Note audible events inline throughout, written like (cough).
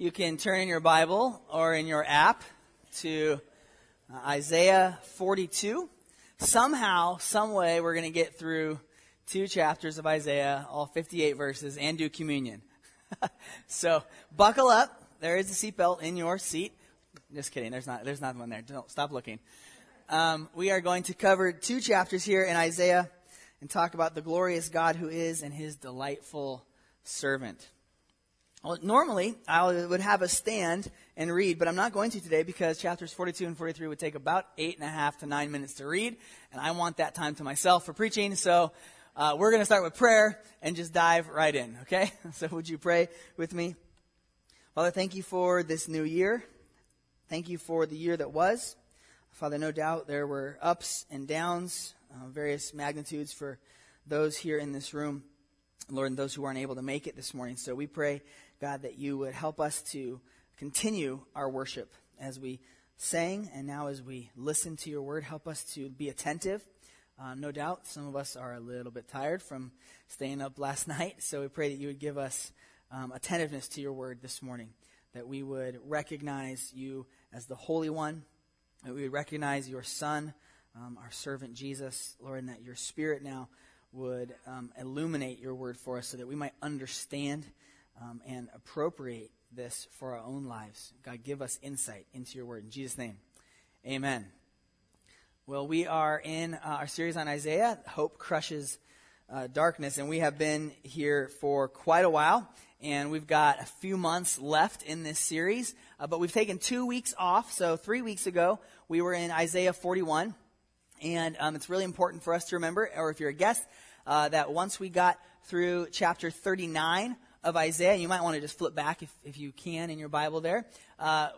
you can turn in your Bible or in your app to Isaiah 42. Somehow, some way, we're going to get through two chapters of Isaiah, all 58 verses, and do communion. (laughs) so, buckle up. There is a seatbelt in your seat. Just kidding. There's not. There's not one there. Don't stop looking. Um, we are going to cover two chapters here in Isaiah and talk about the glorious God who is and His delightful servant. Well, normally I would have a stand and read, but I'm not going to today because chapters 42 and 43 would take about eight and a half to nine minutes to read, and I want that time to myself for preaching. So uh, we're going to start with prayer and just dive right in. Okay? (laughs) So would you pray with me? Father, thank you for this new year. Thank you for the year that was. Father, no doubt there were ups and downs, uh, various magnitudes for those here in this room. Lord, and those who aren't able to make it this morning. So we pray, God, that you would help us to continue our worship as we sang and now as we listen to your word. Help us to be attentive. Uh, no doubt some of us are a little bit tired from staying up last (laughs) night. So we pray that you would give us um, attentiveness to your word this morning, that we would recognize you as the Holy One, that we would recognize your Son, um, our servant Jesus, Lord, and that your Spirit now would um, illuminate your word for us so that we might understand um, and appropriate this for our own lives. God, give us insight into your word. In Jesus' name, amen. Well, we are in uh, our series on Isaiah, Hope Crushes uh, Darkness, and we have been here for quite a while, and we've got a few months left in this series, uh, but we've taken two weeks off. So, three weeks ago, we were in Isaiah 41. And um, it's really important for us to remember, or if you're a guest, uh, that once we got through chapter 39 of Isaiah, you might want to just flip back if, if you can in your Bible there. Uh,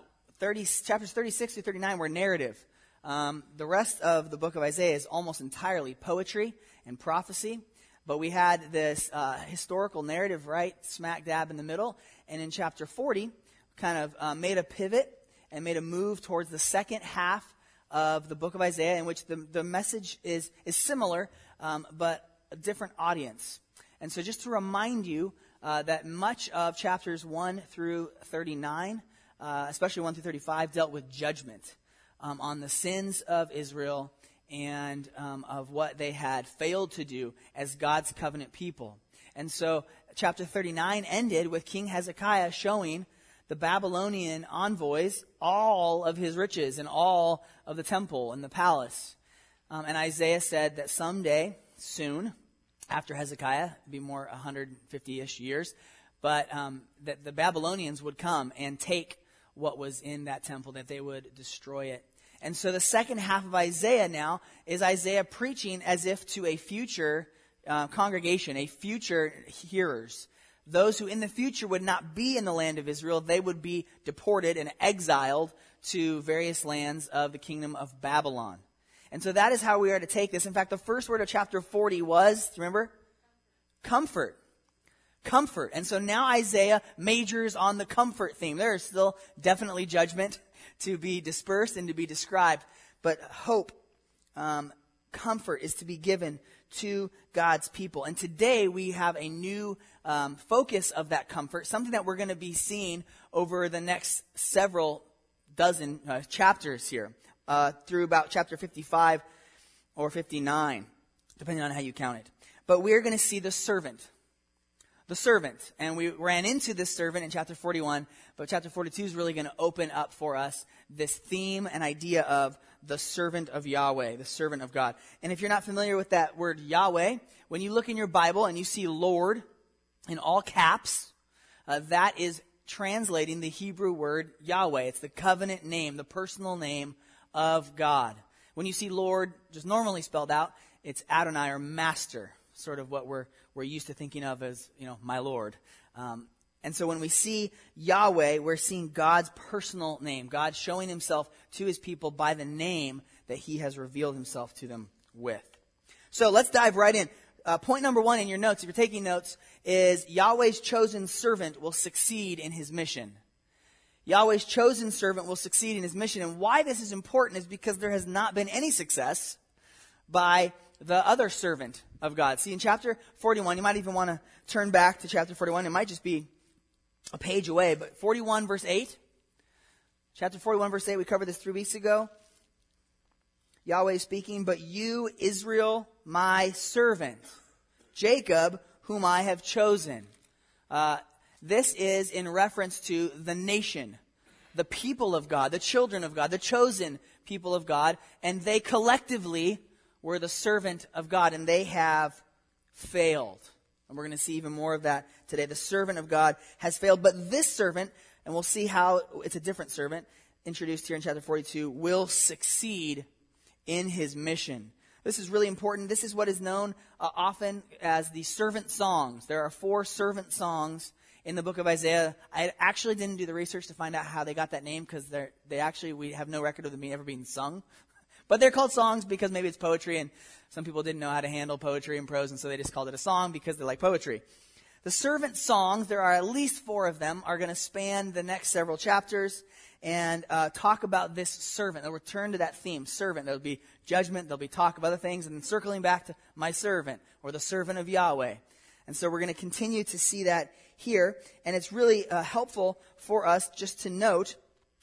30, chapters 36 to 39 were narrative. Um, the rest of the book of Isaiah is almost entirely poetry and prophecy. But we had this uh, historical narrative right smack dab in the middle. And in chapter 40, kind of uh, made a pivot and made a move towards the second half of the book of Isaiah, in which the, the message is, is similar, um, but a different audience. And so, just to remind you uh, that much of chapters 1 through 39, uh, especially 1 through 35, dealt with judgment um, on the sins of Israel and um, of what they had failed to do as God's covenant people. And so, chapter 39 ended with King Hezekiah showing the Babylonian envoys all of his riches and all of the temple and the palace. Um, and Isaiah said that someday, soon, after Hezekiah, be more 150 ish years, but um, that the Babylonians would come and take what was in that temple, that they would destroy it. And so the second half of Isaiah now is Isaiah preaching as if to a future uh, congregation, a future hearers those who in the future would not be in the land of Israel, they would be deported and exiled to various lands of the kingdom of Babylon. And so that is how we are to take this. In fact, the first word of chapter 40 was, remember? Comfort. Comfort. And so now Isaiah majors on the comfort theme. There is still definitely judgment to be dispersed and to be described, but hope, um, comfort is to be given to God's people. And today we have a new um, focus of that comfort, something that we're going to be seeing over the next several dozen uh, chapters here, uh, through about chapter 55 or 59, depending on how you count it. But we're going to see the servant. The servant. And we ran into this servant in chapter 41, but chapter 42 is really going to open up for us this theme and idea of the servant of Yahweh, the servant of God. And if you're not familiar with that word Yahweh, when you look in your Bible and you see Lord in all caps, uh, that is translating the Hebrew word Yahweh. It's the covenant name, the personal name of God. When you see Lord just normally spelled out, it's Adonai or Master, sort of what we're, we're used to thinking of as, you know, my Lord. Um, and so when we see Yahweh, we're seeing God's personal name, God showing himself to his people by the name that he has revealed himself to them with. So let's dive right in. Uh, point number one in your notes, if you're taking notes, is Yahweh's chosen servant will succeed in his mission. Yahweh's chosen servant will succeed in his mission. And why this is important is because there has not been any success by the other servant of God. See, in chapter 41, you might even want to turn back to chapter 41. It might just be a page away, but 41 verse 8. Chapter 41 verse 8, we covered this three weeks ago. Yahweh speaking, but you, Israel, my servant, Jacob, whom I have chosen. Uh, this is in reference to the nation, the people of God, the children of God, the chosen people of God, and they collectively were the servant of God, and they have failed. And we're going to see even more of that today. The servant of God has failed, but this servant, and we'll see how it's a different servant, introduced here in chapter 42, will succeed in his mission. This is really important. This is what is known uh, often as the servant songs. There are four servant songs in the book of Isaiah. I actually didn't do the research to find out how they got that name because they actually, we have no record of them ever being sung. (laughs) But they're called songs because maybe it's poetry and some people didn't know how to handle poetry and prose and so they just called it a song because they like poetry. The servant songs, there are at least four of them, are going to span the next several chapters and uh, talk about this servant. They'll return to that theme, servant. There'll be judgment, there'll be talk of other things, and then circling back to my servant or the servant of Yahweh. And so we're going to continue to see that here, and it's really uh, helpful for us just to note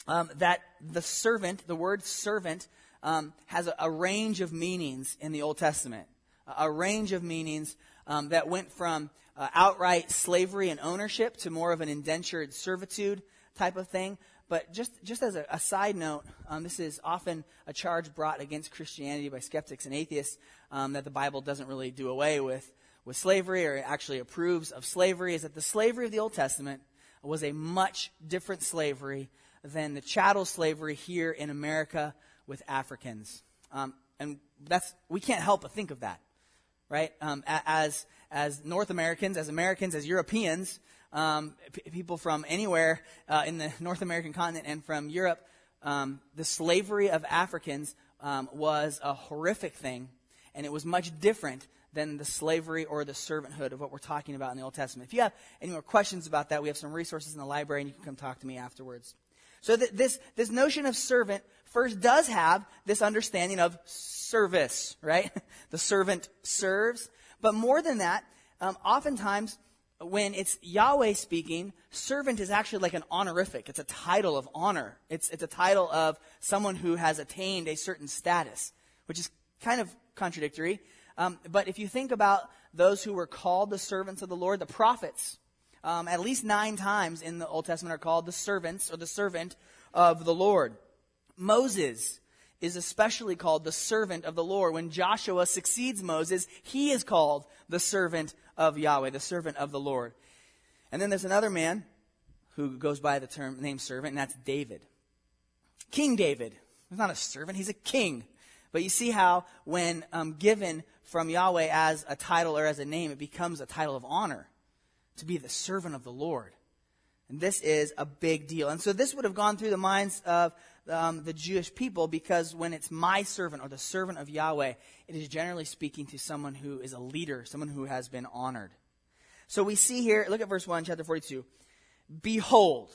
um, that the servant, the word servant, um, has a, a, range of meanings in the Old Testament. A, a range of meanings um, that went from uh, outright slavery and ownership to more of an indentured servitude type of thing. But just, just as a, a side note, um, this is often a charge brought against Christianity by skeptics and atheists um, that the Bible doesn't really do away with, with slavery or actually approves of slavery, is that the slavery of the Old Testament was a much different slavery than the chattel slavery here in America with Africans. Um, and that's, we can't help but think of that, right? Um, as, as North Americans, as Americans, as Europeans, um, p- people from anywhere uh, in the North American continent and from Europe, um, the slavery of Africans um, was a horrific thing, and it was much different than the slavery or the servanthood of what we're talking about in the Old Testament. If you have any more questions about that, we have some resources in the library, and you can come talk to me afterwards. So th- this this notion of servant first does have this understanding of service, right? (laughs) the servant serves, but more than that, um, oftentimes when it's Yahweh speaking, servant is actually like an honorific. It's a title of honor. It's, it's a title of someone who has attained a certain status, which is kind of contradictory. Um, but if you think about those who were called the servants of the Lord, the prophets, um, at least nine times in the Old Testament are called the servants or the servant of the Lord. Moses is especially called the servant of the Lord. When Joshua succeeds Moses, he is called the servant of Yahweh, the servant of the Lord. And then there's another man who goes by the term name servant, and that's David. King David. He's not a servant, he's a king. But you see how when um, given from Yahweh as a title or as a name, it becomes a title of honor to be the servant of the Lord. And this is a big deal. And so this would have gone through the minds of um, the Jewish people because when it's my servant or the servant of Yahweh, it is generally speaking to someone who is a leader, someone who has been honored. So we see here, look at verse 1, chapter 42. Behold.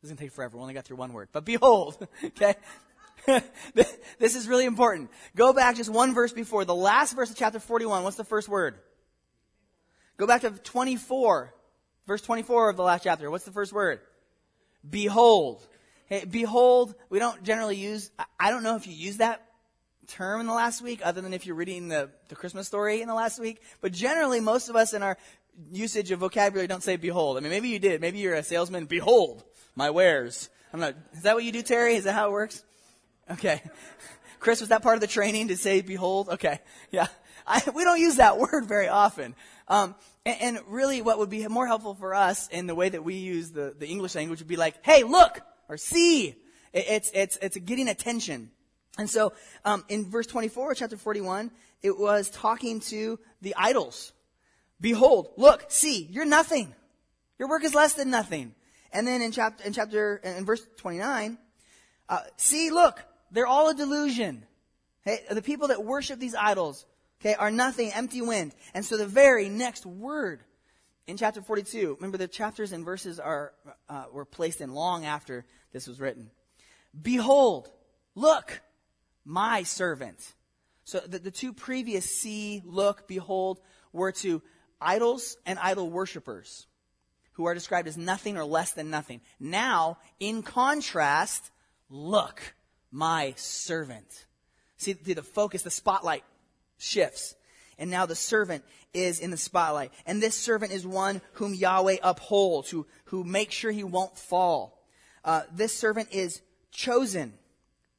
This is going to take forever. We only got through one word. But behold, (laughs) okay? (laughs) this is really important. Go back just one verse before. The last verse of chapter 41. What's the first word? Go back to 24. Verse 24 of the last chapter. What's the first word? Behold. Hey, behold, we don't generally use, I don't know if you use that term in the last week, other than if you're reading the, the Christmas story in the last week. But generally, most of us in our usage of vocabulary don't say behold. I mean, maybe you did. Maybe you're a salesman. Behold, my wares. I'm not, is that what you do, Terry? Is that how it works? Okay. Chris, was that part of the training to say behold? Okay. Yeah. (laughs) I, we don't use that (laughs) word very often. Um, and, and, really, what would be more helpful for us in the way that we use the, the English language would be like, hey, look, or see. It, it's, it's, it's getting attention. And so, um, in verse 24, chapter 41, it was talking to the idols. Behold, look, see, you're nothing. Your work is less than nothing. And then in chapter, in chapter, in verse 29, uh, see, look, they're all a delusion. Hey, the people that worship these idols, okay, are nothing, empty wind. And so the very next word in chapter 42, remember the chapters and verses are, uh, were placed in long after this was written. Behold, look, my servant. So the, the two previous see, look, behold were to idols and idol worshippers who are described as nothing or less than nothing. Now, in contrast, look, my servant. See, the focus, the spotlight shifts. And now the servant is in the spotlight. And this servant is one whom Yahweh upholds, who, who makes sure he won't fall. Uh, this servant is chosen,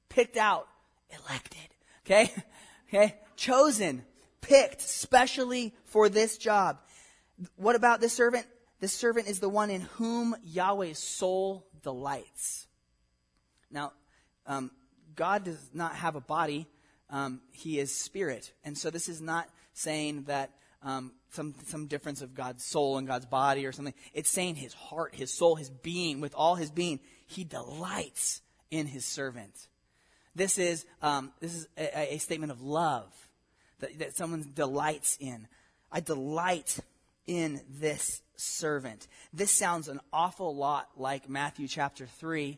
picked out, elected. Okay? (laughs) Okay? Chosen, picked, specially for this job. What about this servant? This servant is the one in whom Yahweh's soul delights. Now, um, God does not have a body. Um, he is spirit. And so this is not saying that um, some, some difference of God's soul and God's body or something. It's saying his heart, his soul, his being, with all his being, he delights in his servant. This is, um, this is a, a, statement of love that, that someone delights in. I delight in this servant. This sounds an awful lot like Matthew chapter 3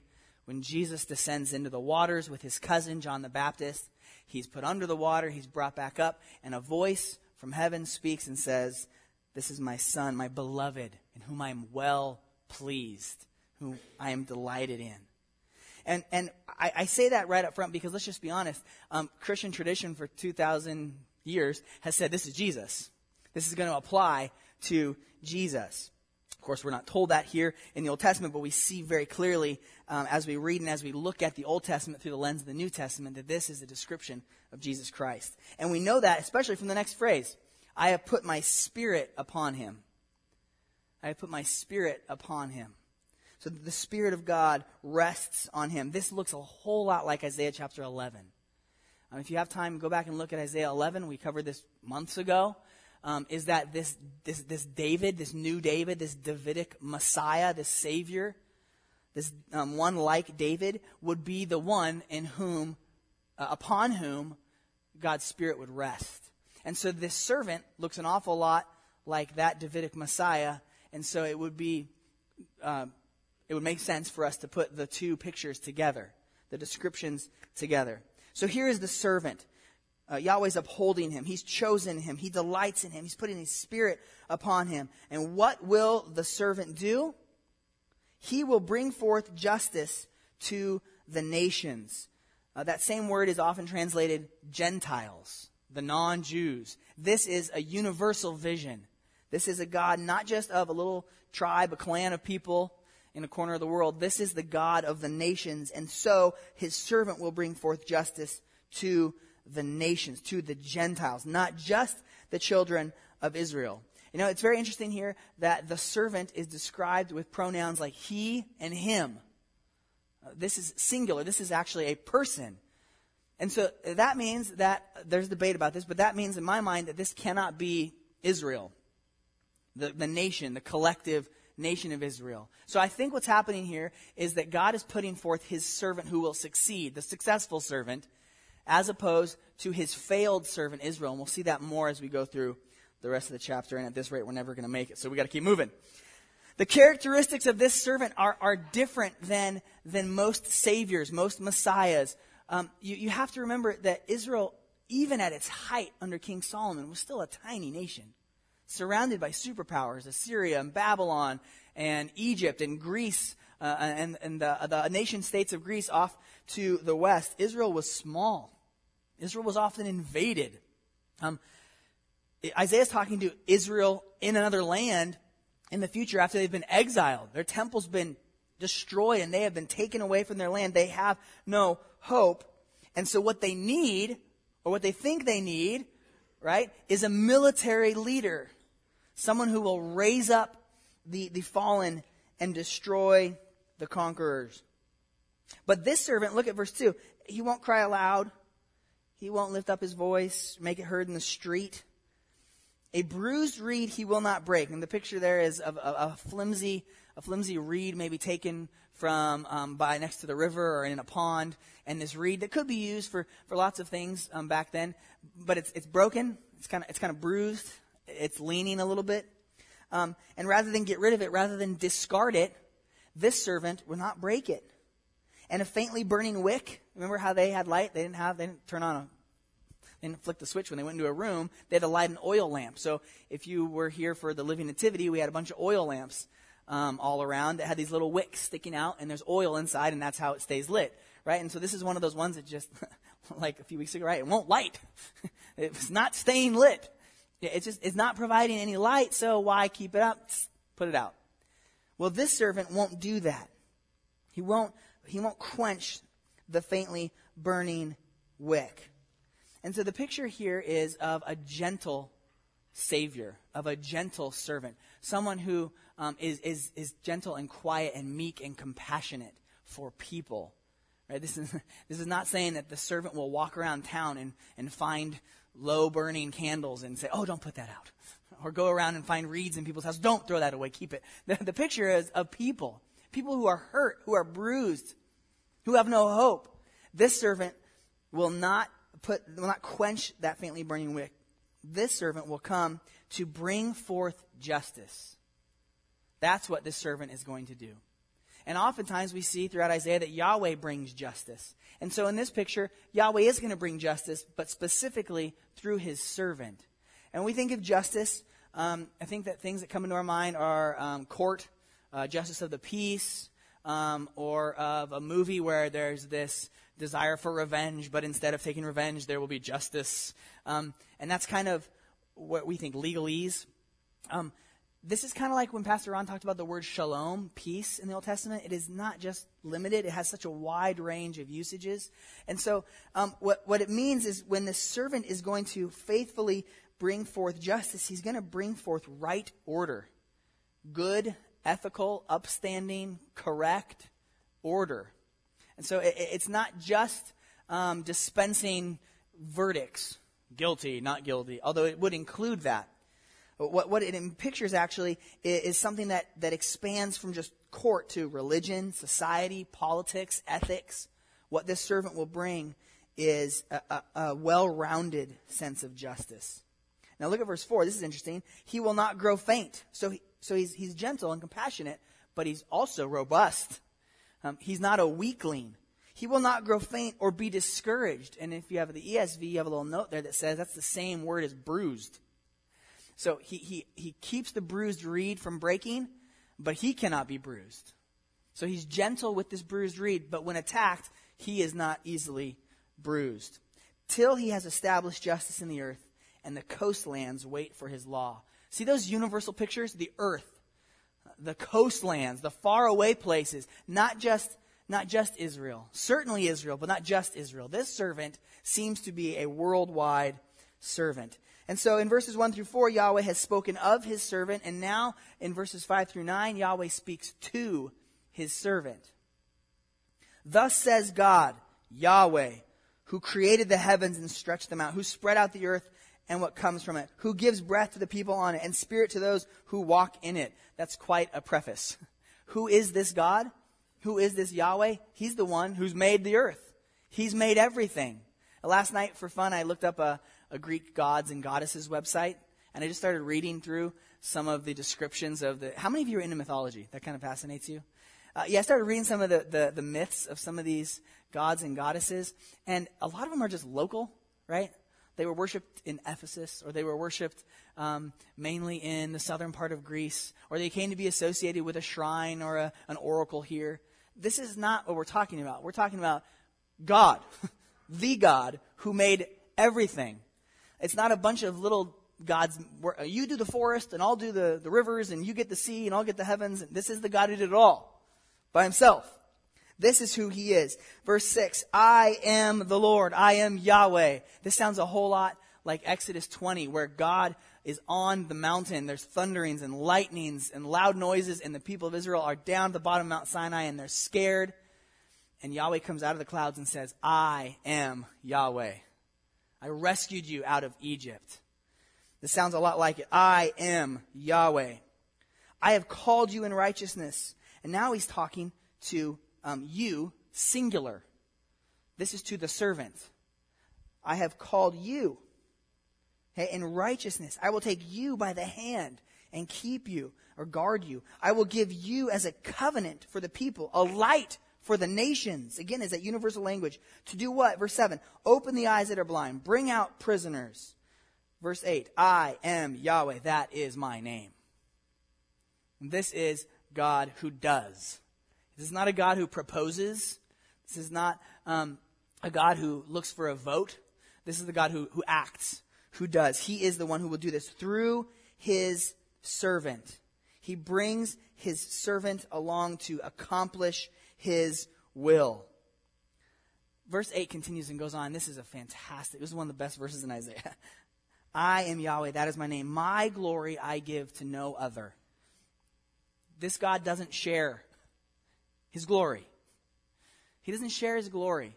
when Jesus descends into the waters with his cousin John the Baptist. He's put under the water, he's brought back up, and a voice from heaven speaks and says, This is my son, my beloved, in whom I am well pleased, whom I am delighted in. And, and I, I say that right up front because let's just be honest. Um, Christian tradition for 2,000 years has said this is Jesus. This is going to apply to Jesus. Of course, we're not told that here in the Old Testament, but we see very clearly um, as we read and as we look at the Old Testament through the lens of the New Testament that this is a description of Jesus Christ. And we know that especially from the next phrase I have put my spirit upon him. I have put my spirit upon him. So the Spirit of God rests on him. This looks a whole lot like Isaiah chapter 11. Um, if you have time, go back and look at Isaiah 11. We covered this months ago. Um, is that this, this, this David, this new David, this Davidic Messiah, this Savior, this um, one like David, would be the one in whom, uh, upon whom God's Spirit would rest. And so this servant looks an awful lot like that Davidic Messiah, and so it would be, uh, it would make sense for us to put the two pictures together, the descriptions together. So here is the servant. Uh, Yahweh's upholding him. He's chosen him. He delights in him. He's putting his spirit upon him. And what will the servant do? He will bring forth justice to the nations. Uh, that same word is often translated Gentiles, the non Jews. This is a universal vision. This is a God not just of a little tribe, a clan of people in a corner of the world. This is the God of the nations. And so his servant will bring forth justice to the nations, to the Gentiles, not just the children of Israel. You know, it's very interesting here that the servant is described with pronouns like he and him. Uh, this is singular. This is actually a person. And so that means that there's debate about this, but that means in my mind that this cannot be Israel, the, the nation, the collective nation of Israel. So I think what's happening here is that God is putting forth his servant who will succeed, the successful servant, as opposed to his failed servant Israel. And we'll see that more as we go through the rest of the chapter. And at this rate, we're never going to make it. So we got to keep moving. The characteristics of this servant are, are different than, than most saviors, most messiahs. Um, you, you have to remember that Israel, even at its height under King Solomon, was still a tiny nation, surrounded by superpowers Assyria and Babylon and Egypt and Greece uh, and, and the, the nation states of Greece off to the west. Israel was small. Israel was often invaded. Um, Isaiah's talking to Israel in another land in the future after they've been exiled. Their temple's been destroyed and they have been taken away from their land. They have no hope. And so what they need, or what they think they need, right, is a military leader. Someone who will raise up the, the fallen and destroy the conquerors. But this servant, look at verse 2. He won't cry aloud. He won't lift up his voice, make it heard in the street. A bruised reed he will not break. And the picture there is of a, a flimsy, a flimsy reed maybe taken from um, by next to the river or in a pond. And this reed that could be used for, for lots of things um, back then, but it's, it's broken. It's kind of it's kind of bruised. It's leaning a little bit. Um, and rather than get rid of it, rather than discard it, this servant will not break it. And a faintly burning wick, remember how they had light? They didn't have, they didn't turn on a, they didn't flick the switch when they went into a room. They had to light an oil lamp. So if you were here for the Living Nativity, we had a bunch of oil lamps um, all around that had these little wicks sticking out, and there's oil inside, and that's how it stays lit, right? And so this is one of those ones that just, (laughs) like a few weeks ago, right? It won't light. (laughs) it's not staying lit. It's just, it's not providing any light, so why keep it up? Put it out. Well, this servant won't do that. He won't, he won't quench the faintly burning wick. And so the picture here is of a gentle savior, of a gentle servant, someone who um, is is, is gentle and quiet and meek and compassionate for people. Right? This is, (laughs) this is not saying that the servant will walk around town and, and find low burning candles and say, oh, don't put that out. Or go around and find reeds in people's houses. Don't throw that away. Keep it. The, the picture is of people. People who are hurt, who are bruised, who have no hope. This servant will not put, will not quench that faintly burning wick. This servant will come to bring forth justice. That's what this servant is going to do. And oftentimes we see throughout Isaiah that Yahweh brings justice. And so in this picture, Yahweh is going to bring justice, but specifically through his servant. And we think of justice, um, I think that things that come into our mind are um, court, uh, justice of the peace, um, or of a movie where there's this desire for revenge, but instead of taking revenge, there will be justice. Um, and that's kind of what we think legalese. Um, this is kind of like when Pastor Ron talked about the word shalom, peace in the Old Testament. It is not just limited, it has such a wide range of usages. And so, um, what, what it means is when the servant is going to faithfully bring forth justice, he's going to bring forth right order, good, ethical, upstanding, correct order. And so it, it's not just um, dispensing verdicts, guilty, not guilty, although it would include that. What, what it pictures actually is, something that, that expands from just court to religion, society, politics, ethics. What this servant will bring is a, a, a well rounded sense of justice. Now look at verse 4. This is interesting. He will not grow faint. So, he, so he's, he's gentle and compassionate, but he's also robust. Um, he's not a weakling. He will not grow faint or be discouraged. And if you have the ESV, you have a little note there that says that's the same word as bruised. So he, he, he keeps the bruised reed from breaking, but he cannot be bruised. So he's gentle with this bruised reed, but when attacked, he is not easily bruised. Till he has established justice in the earth, and the coastlands wait for his law. See those universal pictures? The earth, the coastlands, the faraway places, not just not just Israel. Certainly Israel, but not just Israel. This servant seems to be a worldwide servant. And so in verses 1 through 4, Yahweh has spoken of his servant, and now in verses 5 through 9, Yahweh speaks to his servant. Thus says God, Yahweh, who created the heavens and stretched them out, who spread out the earth and what comes from it, who gives breath to the people on it and spirit to those who walk in it. That's quite a preface. (laughs) Who is this God? Who is this Yahweh? He's the one who's made the earth. He's made everything. Last night, for fun, I looked up a, a Greek gods and goddesses website, and I just started reading through some of the descriptions of the. How many of you are into mythology? That kind of fascinates you. Uh, yeah, I started reading some of the, the, the myths of some of these gods and goddesses, and a lot of them are just local, right? They were worshipped in Ephesus, or they were worshipped um, mainly in the southern part of Greece, or they came to be associated with a shrine or a, an oracle here. This is not what we're talking about. We're talking about God, (laughs) the God who made everything. It's not a bunch of little gods. Uh, you do the forest, and I'll do the, the rivers, and you get the sea, and I'll get the heavens. And This is the God who did it all by himself. This is who he is. Verse 6 I am the Lord. I am Yahweh. This sounds a whole lot like Exodus 20, where God is on the mountain. There's thunderings and lightnings and loud noises, and the people of Israel are down at the bottom of Mount Sinai and they're scared. And Yahweh comes out of the clouds and says, I am Yahweh. I rescued you out of Egypt. This sounds a lot like it. I am Yahweh. I have called you in righteousness. And now he's talking to um, you, singular. This is to the servant. I have called you in righteousness. I will take you by the hand and keep you or guard you. I will give you as a covenant for the people, a light for the nations. Again, is that universal language. To do what? Verse 7 Open the eyes that are blind, bring out prisoners. Verse 8 I am Yahweh, that is my name. This is God who does. This is not a God who proposes. This is not um, a God who looks for a vote. This is the God who, who acts, who does. He is the one who will do this through his servant. He brings his servant along to accomplish his will. Verse 8 continues and goes on. This is a fantastic, this is one of the best verses in Isaiah. (laughs) I am Yahweh, that is my name. My glory I give to no other. This God doesn't share his glory. He doesn't share his glory.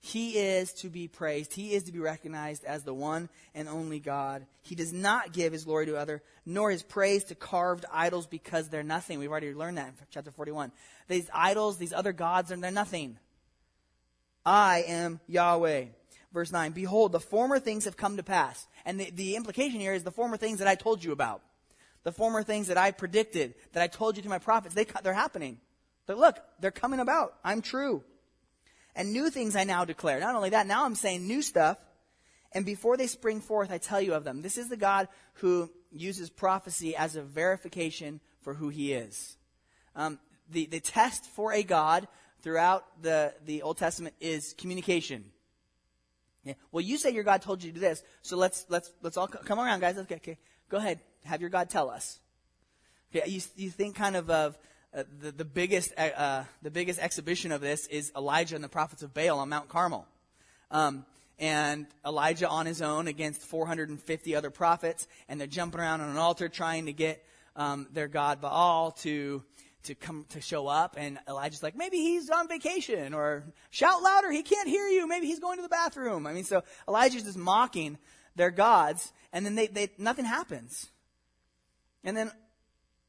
He is to be praised. He is to be recognized as the one and only God. He does not give his glory to other, nor his praise to carved idols because they're nothing. We've already learned that in chapter 41. These idols, these other gods, they're nothing. I am Yahweh. Verse 9, Behold, the former things have come to pass. And the, the implication here is the former things that I told you about. The former things that I predicted, that I told you to my prophets, they, they're happening. But look, they're coming about. I'm true. And new things I now declare. Not only that, now I'm saying new stuff. And before they spring forth, I tell you of them. This is the God who uses prophecy as a verification for who he is. Um, the, the test for a God throughout the, the Old Testament is communication. Yeah. Well, you say your God told you to do this, so let's, let's, let's all come around, guys. Okay, okay. Go ahead. Have your God tell us. Okay, you, you think kind of of uh, the, the, biggest, uh, uh, the biggest exhibition of this is Elijah and the prophets of Baal on Mount Carmel. Um, and Elijah on his own against 450 other prophets, and they're jumping around on an altar trying to get um, their god Baal to to come to show up. And Elijah's like, maybe he's on vacation, or shout louder, he can't hear you. Maybe he's going to the bathroom. I mean, so Elijah's just mocking their gods, and then they, they nothing happens. And then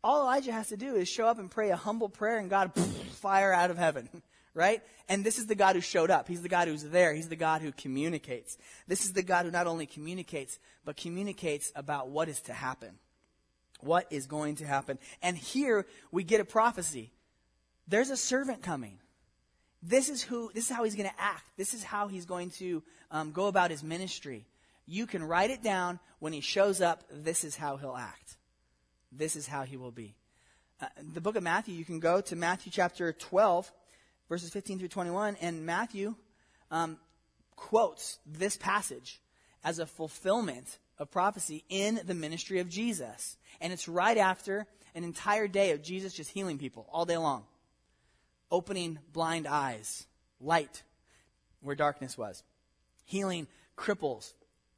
all Elijah has to do is show up and pray a humble prayer, and God fire out of heaven, (laughs) right? And this is the God who showed up. He's the God who's there. He's the God who communicates. This is the God who not only communicates, but communicates about what is to happen. What is going to happen. And here we get a prophecy. There's a servant coming. This is who, this is how he's going to act. This is how he's going to um, go about his ministry. You can write it down. When he shows up, this is how he'll act. This is how he will be. Uh, the book of Matthew, you can go to Matthew chapter 12, verses 15 through 21, and Matthew um, quotes this passage as a fulfillment of prophecy in the ministry of Jesus. And it's right after an entire day of Jesus just healing people all day long, opening blind eyes, light where darkness was, healing cripples,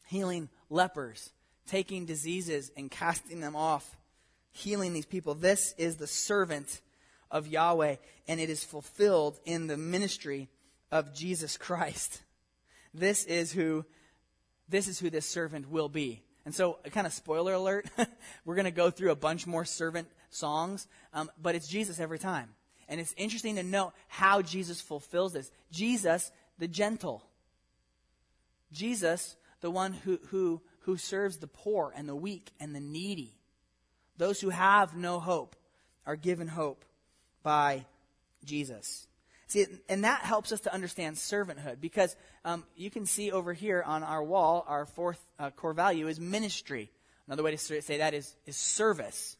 healing lepers, taking diseases and casting them off healing these people. This is the servant of Yahweh, and it is fulfilled in the ministry of Jesus Christ. This is who this is who this servant will be. And so, kind of spoiler alert, (laughs) we're going to go through a bunch more servant songs, um, but it's Jesus every time. And it's interesting to know how Jesus fulfills this. Jesus, the gentle. Jesus, the one who, who, who serves the poor and the weak and the needy. Those who have no hope are given hope by Jesus. See, and that helps us to understand servanthood because um, you can see over here on our wall, our fourth uh, core value is ministry. Another way to say that is, is service.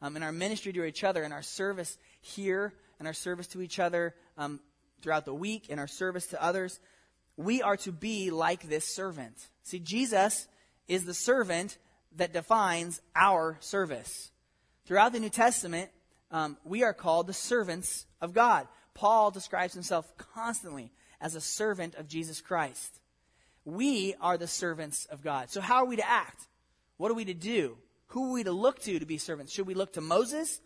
Um, in our ministry to each other, in our service here, and our service to each other um, throughout the week, in our service to others, we are to be like this servant. See, Jesus is the servant that defines our service. Throughout the New Testament, um, we are called the servants of God. Paul describes himself constantly as a servant of Jesus Christ. We are the servants of God. So, how are we to act? What are we to do? Who are we to look to to be servants? Should we look to Moses?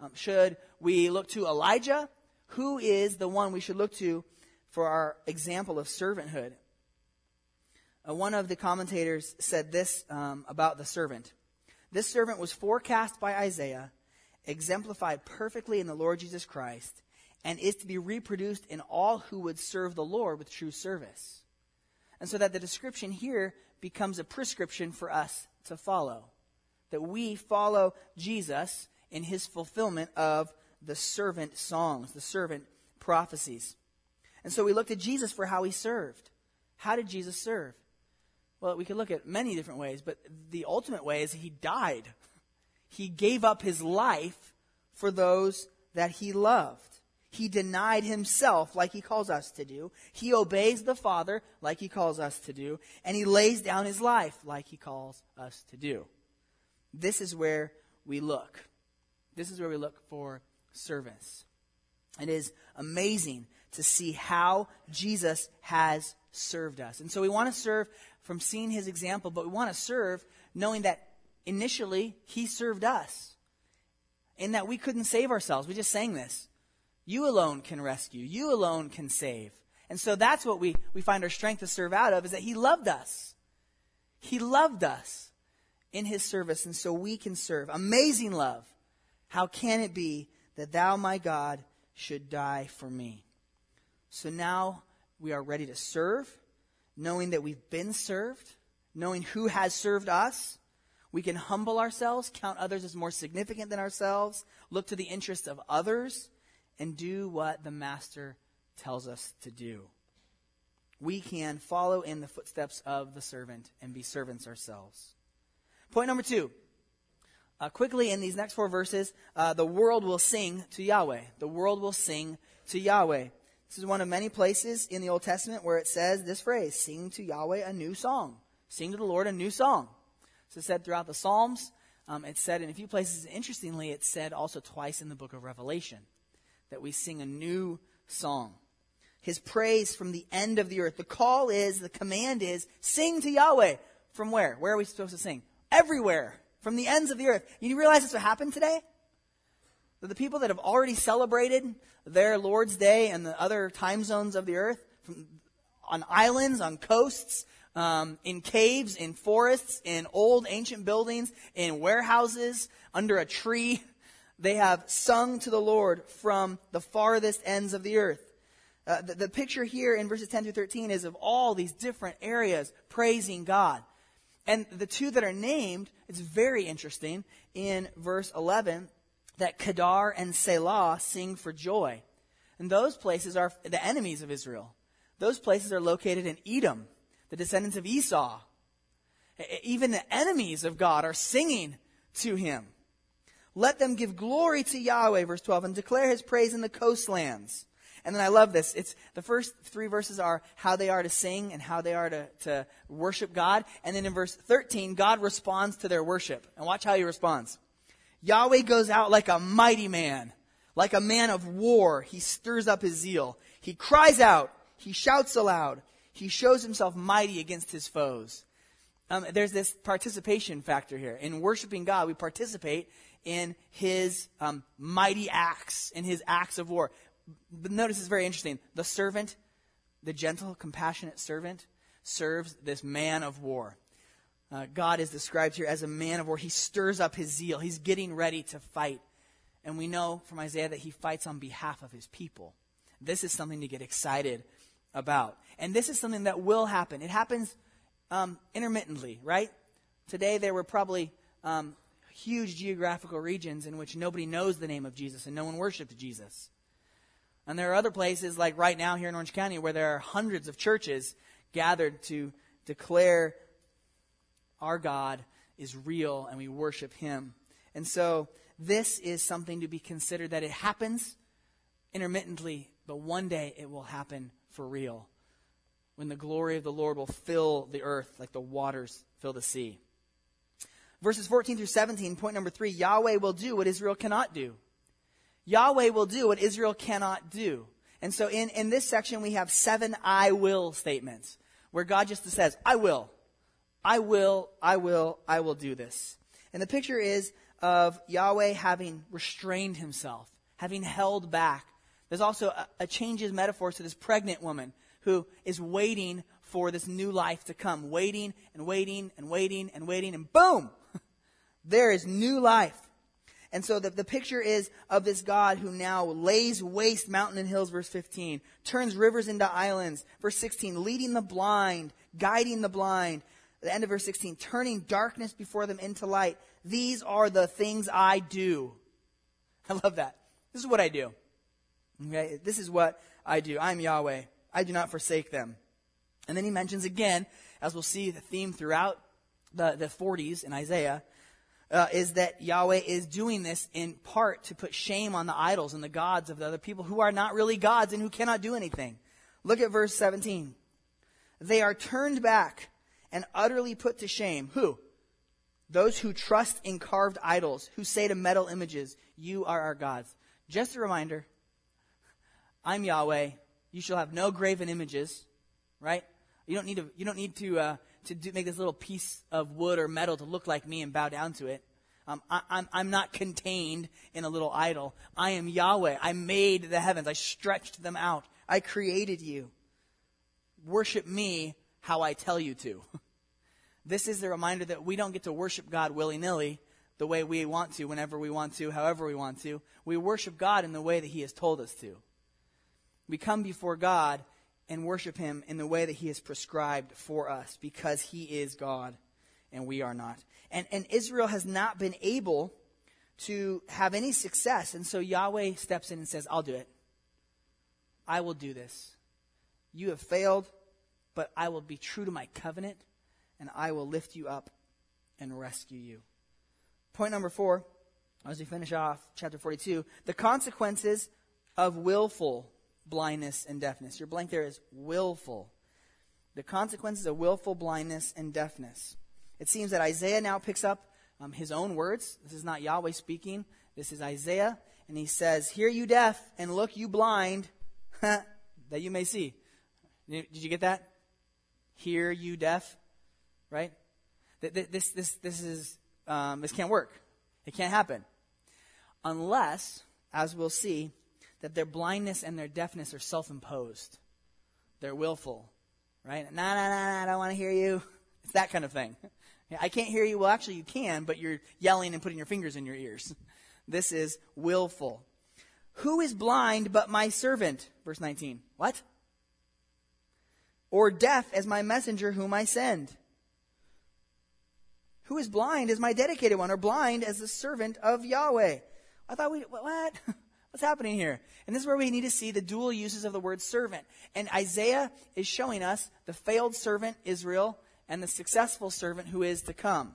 Um, should we look to Elijah? Who is the one we should look to for our example of servanthood? Uh, one of the commentators said this um, about the servant. This servant was forecast by Isaiah, exemplified perfectly in the Lord Jesus Christ, and is to be reproduced in all who would serve the Lord with true service. And so that the description here becomes a prescription for us to follow. That we follow Jesus in his fulfillment of the servant songs, the servant prophecies. And so we looked at Jesus for how he served. How did Jesus serve? Well, we could look at many different ways, but the ultimate way is he died. He gave up his life for those that he loved. He denied himself like he calls us to do. He obeys the Father like he calls us to do. And he lays down his life like he calls us to do. This is where we look. This is where we look for service. It is amazing to see how Jesus has served us. And so we want to serve from seeing his example, but we want to serve knowing that initially he served us. In that we couldn't save ourselves. We just sang this. You alone can rescue. You alone can save. And so that's what we, we find our strength to serve out of is that he loved us. He loved us in his service, and so we can serve. Amazing love. How can it be that thou, my God, should die for me? So now we are ready to serve, knowing that we've been served, knowing who has served us. We can humble ourselves, count others as more significant than ourselves, look to the interests of others, and do what the Master tells us to do. We can follow in the footsteps of the servant and be servants ourselves. Point number two. Uh, quickly, in these next four verses, uh, the world will sing to Yahweh. The world will sing to Yahweh. This is one of many places in the Old Testament where it says this phrase sing to Yahweh a new song. Sing to the Lord a new song. So it's said throughout the Psalms. Um, it's said in a few places. Interestingly, it's said also twice in the book of Revelation that we sing a new song. His praise from the end of the earth. The call is, the command is, sing to Yahweh. From where? Where are we supposed to sing? Everywhere. From the ends of the earth. You realize this what happened today? That the people that have already celebrated their Lord's Day and the other time zones of the earth, from, on islands, on coasts, um, in caves, in forests, in old ancient buildings, in warehouses, under a tree, they have sung to the Lord from the farthest ends of the earth. Uh, the, the picture here in verses 10 through 13 is of all these different areas praising God. And the two that are named, it's very interesting in verse 11 that Kedar and Sela sing for joy. And those places are the enemies of Israel. Those places are located in Edom, the descendants of Esau. Even the enemies of God are singing to him. Let them give glory to Yahweh, verse 12, and declare his praise in the coastlands. And then I love this. It's the first three verses are how they are to sing and how they are to, to worship God. And then in verse 13, God responds to their worship. And watch how he responds. Yahweh goes out like a mighty man, like a man of war. He stirs up his zeal. He cries out. He shouts aloud. He shows himself mighty against his foes. Um, there's this participation factor here. In worshiping God, we participate in his um, mighty acts, in his acts of war. But notice it's very interesting. The servant, the gentle, compassionate servant, serves this man of war. Uh, God is described here as a man of war. He stirs up his zeal. He's getting ready to fight. And we know from Isaiah that he fights on behalf of his people. This is something to get excited about. And this is something that will happen. It happens um, intermittently, right? Today there were probably um, huge geographical regions in which nobody knows the name of Jesus and no one worshipped Jesus. And there are other places, like right now here in Orange County, where there are hundreds of churches gathered to declare our God is real and we worship Him. And so this is something to be considered that it happens intermittently, but one day it will happen for real when the glory of the Lord will fill the earth like the waters fill the sea. Verses 14 through 17, point number three Yahweh will do what Israel cannot do. Yahweh will do what Israel cannot do. And so in, in this section, we have seven I will statements where God just says, I will. I will, I will, I will do this. And the picture is of Yahweh having restrained himself, having held back. There's also a, a changes metaphor to this pregnant woman who is waiting for this new life to come, waiting and waiting and waiting and waiting, and boom! (laughs) there is new life. And so the, the picture is of this God who now lays waste mountain and hills, verse 15, turns rivers into islands, verse 16, leading the blind, guiding the blind, the end of verse 16, turning darkness before them into light. These are the things I do. (laughs) I love that. This is what I do. Okay? This is what I do. I'm Yahweh. I do not forsake them. And then he mentions again, as we'll see the theme throughout the, the 40s in Isaiah, uh, is that Yahweh is doing this in part to put shame on the idols and the gods of the other people who are not really gods and who cannot do anything. Look at verse 17. They are turned back and utterly put to shame. Who? Those who trust in carved idols, who say to metal images, You are our gods. Just a reminder I'm Yahweh. You shall have no graven images, right? You don't need to, you don't need to, uh, to do, make this little piece of wood or metal to look like me and bow down to it. Um, I, I'm, I'm not contained in a little idol. I am Yahweh. I made the heavens. I stretched them out. I created you. Worship me how I tell you to. (laughs) this is the reminder that we don't get to worship God willy nilly the way we want to, whenever we want to, however we want to. We worship God in the way that He has told us to. We come before God and worship Him in the way that He has prescribed for us because He is God and we are not. And, and Israel has not been able to have any success. And so Yahweh steps in and says, I'll do it. I will do this. You have failed, but I will be true to my covenant and I will lift you up and rescue you. Point number four, as we finish off chapter 42, the consequences of willful blindness and deafness. Your blank there is willful. The consequences of willful blindness and deafness. It seems that Isaiah now picks up um, his own words. This is not Yahweh speaking. This is Isaiah. And he says, Hear you deaf, and look you blind, (laughs) that you may see. Did you get that? Hear you deaf, right? This, this, this, is, um, this can't work. It can't happen. Unless, as we'll see, that their blindness and their deafness are self imposed. They're willful, right? Nah, nah, nah, nah, I don't want to hear you. (laughs) It's that kind of thing. (laughs) I can't hear you. Well, actually, you can, but you're yelling and putting your fingers in your ears. (laughs) This is willful. Who is blind but my servant? Verse 19. What? Or deaf as my messenger whom I send? Who is blind as my dedicated one, or blind as the servant of Yahweh? I thought we, what? (laughs) What's happening here? And this is where we need to see the dual uses of the word servant. And Isaiah is showing us the failed servant, Israel, and the successful servant who is to come.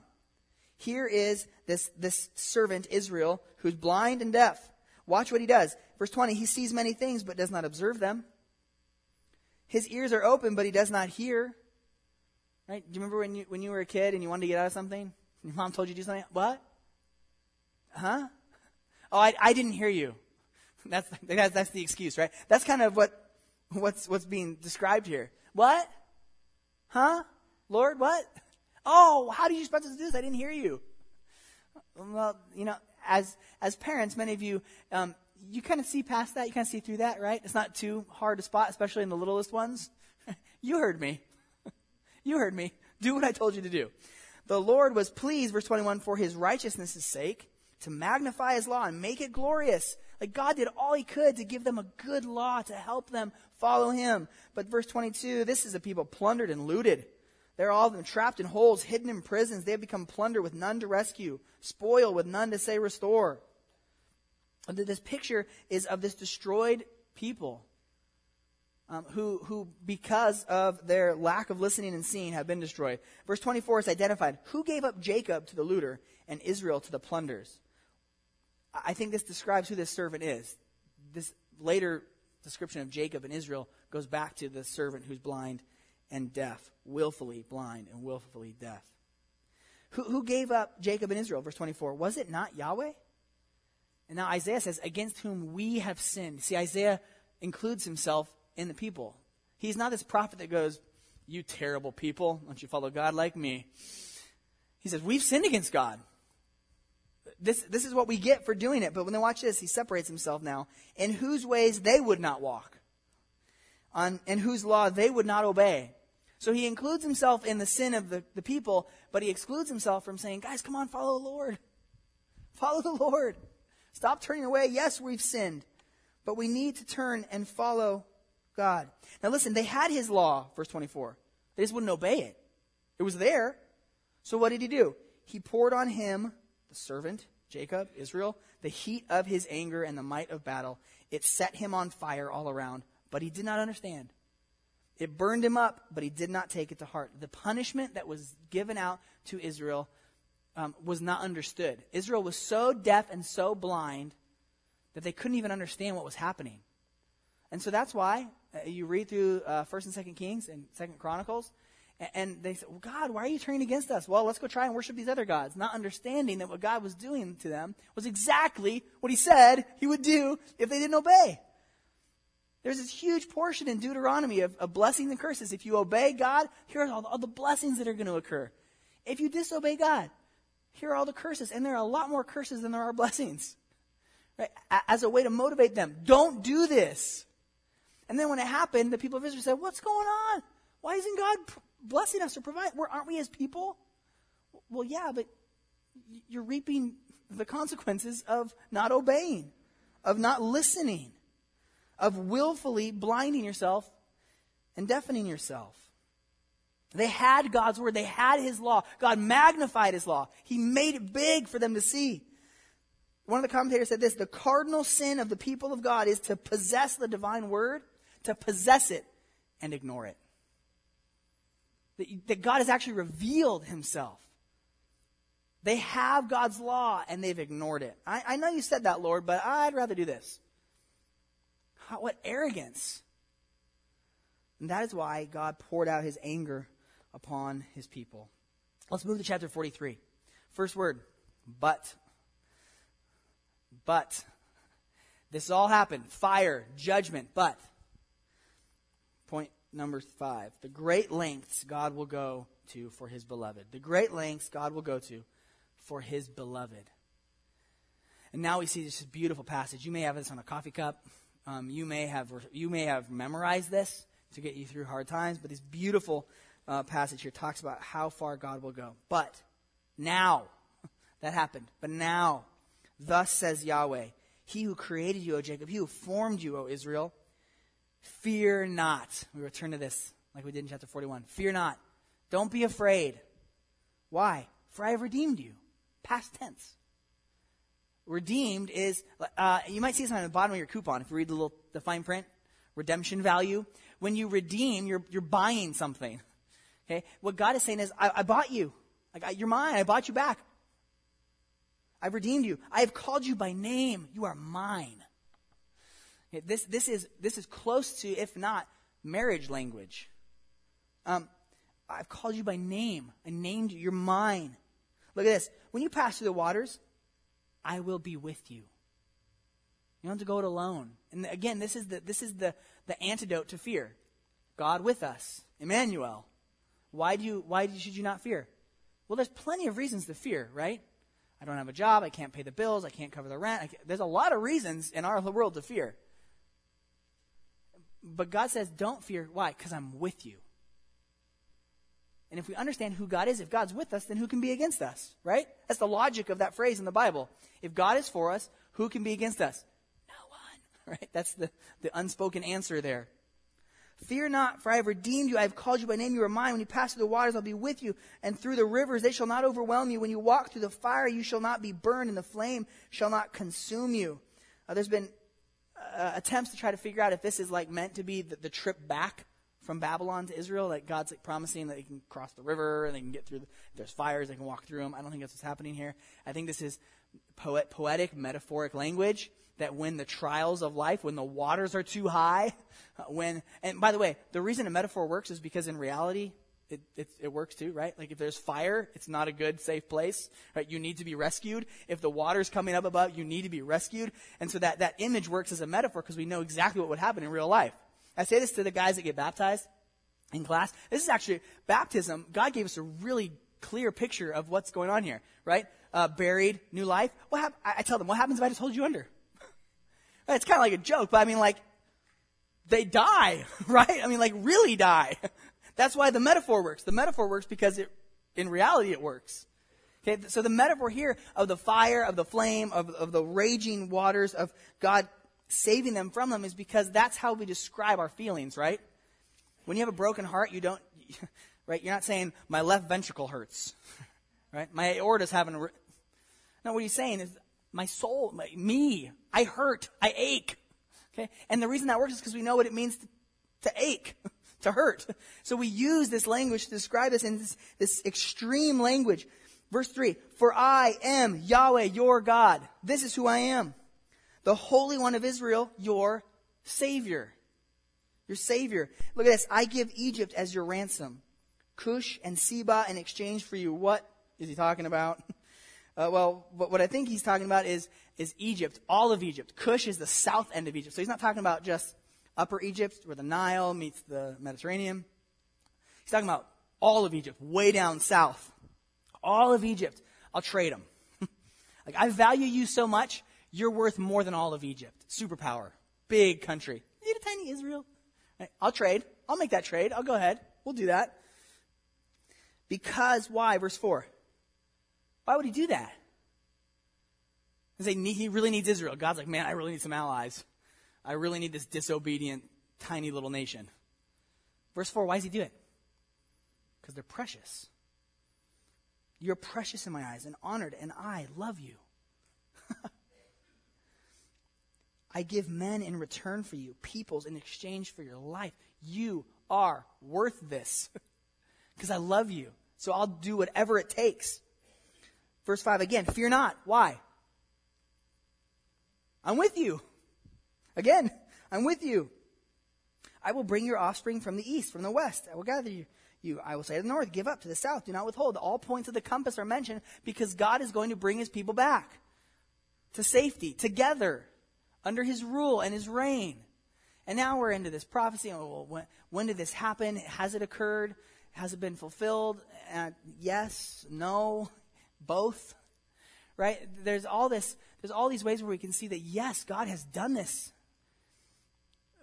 Here is this, this servant, Israel, who's blind and deaf. Watch what he does. Verse 20, he sees many things but does not observe them. His ears are open but he does not hear. Right? Do you remember when you, when you were a kid and you wanted to get out of something? Your mom told you to do something? What? Huh? Oh, I, I didn't hear you. (laughs) That's, that's, that's the excuse, right? That's kind of what, what's, what's being described here. What? Huh? Lord, what? Oh, how did you expect us to do this? I didn't hear you. Well, you know, as, as parents, many of you, um, you kind of see past that. You kind of see through that, right? It's not too hard to spot, especially in the littlest ones. (laughs) you heard me. (laughs) you heard me. Do what I told you to do. The Lord was pleased, verse 21, for his righteousness' sake, to magnify his law and make it glorious. Like God did all he could to give them a good law to help them follow him. But verse 22, this is a people plundered and looted. They're all of them trapped in holes, hidden in prisons. They have become plunder with none to rescue, spoil with none to say restore. And this picture is of this destroyed people um, who, who, because of their lack of listening and seeing, have been destroyed. Verse 24 is identified. Who gave up Jacob to the looter and Israel to the plunders? I think this describes who this servant is. This later description of Jacob and Israel goes back to the servant who's blind and deaf, willfully blind and willfully deaf. Who, who gave up Jacob and Israel? Verse 24. Was it not Yahweh? And now Isaiah says, against whom we have sinned. See, Isaiah includes himself in the people. He's not this prophet that goes, You terrible people, don't you follow God like me? He says, We've sinned against God this, this is what we get for doing it. But when they watch this, he separates himself now. In whose ways they would not walk, on, in whose law they would not obey. So he includes himself in the sin of the, the people, but he excludes himself from saying, guys, come on, follow the Lord. Follow the Lord. Stop turning away. Yes, we've sinned, but we need to turn and follow God. Now listen, they had his law, verse 24. They just wouldn't obey it. It was there. So what did he do? He poured on him the servant, Jacob, Israel, the heat of his anger and the might of battle. It set him on fire all around, but he did not understand. It burned him up, but he did not take it to heart. The punishment that was given out to Israel um, was not understood. Israel was so deaf and so blind that they couldn't even understand what was happening. And so that's why uh, you read through uh, First and Second Kings and Second Chronicles, and, and they say, well, "God, why are you turning against us?" Well, let's go try and worship these other gods, not understanding that what God was doing to them was exactly what He said He would do if they didn't obey. There's this huge portion in Deuteronomy of, of blessings and curses. If you obey God, here are all all the blessings that are going to occur. If you disobey God, here are all the curses. And there are a lot more curses than there are blessings. Right? As a way to motivate them. Don't do this. And then when it happened, the people of Israel said, What's going on? Why isn't God blessing us or providing? Where aren't we as people? Well, yeah, but you're reaping the consequences of not obeying, of not listening of willfully blinding yourself and deafening yourself. They had God's word. They had His law. God magnified His law. He made it big for them to see. One of the commentators said this the cardinal sin of the people of God is to possess the divine word, to possess it, and ignore it. That, that God has actually revealed Himself. They have God's law and they've ignored it. I, I know you said that, Lord, but I'd rather do this. How, what arrogance. And that is why God poured out his anger upon his people. Let's move to chapter 43. First word, but. But. This all happened. Fire, judgment, but. Point number five. The great lengths God will go to for his beloved. The great lengths God will go to for his beloved. And now we see this beautiful passage. You may have this on a coffee cup. Um, you may have you may have memorized this to get you through hard times, but this beautiful uh, passage here talks about how far God will go. But now, (laughs) that happened. But now, thus says Yahweh, He who created you, O Jacob, He who formed you, O Israel, fear not. We return to this like we did in chapter 41. Fear not. Don't be afraid. Why? For I have redeemed you. Past tense redeemed is, uh, you might see this on the bottom of your coupon if you read the little, the fine print, redemption value. When you redeem, you're, you're buying something. (laughs) Okay? What God is saying is, I, I bought you. I got, you're mine. I bought you back. I've redeemed you. I have called you by name. You are mine. Okay, this, this, is, this is close to, if not, marriage language. Um, I've called you by name. I named you. You're mine. Look at this. When you pass through the waters, I will be with you. You don't have to go it alone. And again, this is the, this is the, the antidote to fear. God with us. Emmanuel. Why do you, why should you not fear? Well, there's plenty of reasons to fear, right? I don't have a job. I can't pay the bills. I can't cover the rent. there's a lot of reasons in our world to fear. But God says, don't fear. Why? Because I'm with you. And if we understand who God is, if God's with us, then who can be against us, right? That's the logic of that phrase in the Bible. If God is for us, who can be against us? No one, (laughs) right? That's the, the unspoken answer there. Fear not, for I have redeemed you. I have called you by name. You are mine. When you pass through the waters, I'll be with you. And through the rivers, they shall not overwhelm you. When you walk through the fire, you shall not be burned, and the flame shall not consume you. Uh, there's been uh, attempts to try to figure out if this is like meant to be the, the trip back from Babylon to Israel, Like God's like promising that they can cross the river and they can get through. The, there's fires, they can walk through them. I don't think that's what's happening here. I think this is poet, poetic, metaphoric language that when the trials of life, when the waters are too high, (laughs) when and by the way, the reason a metaphor works is because in reality, it, it, it, works too, right? Like if there's fire, it's not a good, safe place, right? You need to be rescued. If the water's coming up above, you need to be rescued. And so that, that image works as a metaphor because we know exactly what would happen in real life. I say this to the guys that get baptized in class. This is actually baptism. God gave us a really clear picture of what's going on here, right? Uh, buried, new life. What hap- I, I tell them, what happens if I just hold you under? It's kind of like a joke, but I mean, like, they die, (laughs) right? I mean, like, really die. (laughs) That's why the metaphor works. The metaphor works because it, in reality, it works. Okay, so the metaphor here of the fire, of the flame, of, of the raging waters, of God saving them from them is because that's how we describe our feelings, right? When you have a broken heart, you don't, (laughs) right? You're not saying, my left ventricle hurts, right? My aorta's having a, no, what he's saying is, my soul, my, me, I hurt, I ache, okay? And the reason that works is because we know what it means to, to ache, (laughs) to hurt. So we use this language to describe this in this, this extreme language. Verse 3 For I am Yahweh your God. This is who I am. The Holy One of Israel, your Savior. Your Savior. Look at this. I give Egypt as your ransom. Cush and Seba in exchange for you. What is he talking about? (laughs) Uh, well, what, I think he's talking about is, is Egypt, all of Egypt. Cush is the south end of Egypt. So he's not talking about just Upper Egypt, where the Nile meets the Mediterranean. He's talking about all of Egypt, way down south. All of Egypt. I'll trade them. (laughs) like, I value you so much, you're worth more than all of Egypt. Superpower. Big country. You need a tiny Israel. Right? I'll trade. I'll make that trade. I'll go ahead. We'll do that. Because, why? Verse 4. Why would he do that? And say he really needs Israel. God's like, man, I really need some allies. I really need this disobedient, tiny little nation. Verse 4, why does he do it? Because they're precious. You're precious in my eyes and honored, and I love you. (laughs) I give men in return for you, peoples in exchange for your life. You are worth this (laughs) because I love you. So I'll do whatever it takes. Verse 5 again, fear not. Why? I'm with you. Again, (laughs) I'm with you. I will bring your offspring from the east, from the west. I will gather you. you. I will say to the north, give up to the south, do not withhold. All points of the compass are mentioned because God is going to bring his people back to safety, together, under his rule and his reign. And now we're into this prophecy. Well, when, when did this happen? Has it occurred? Has it been fulfilled? Uh, yes, no, both. Right? There's all this, there's all these ways where we can see that yes, God has done this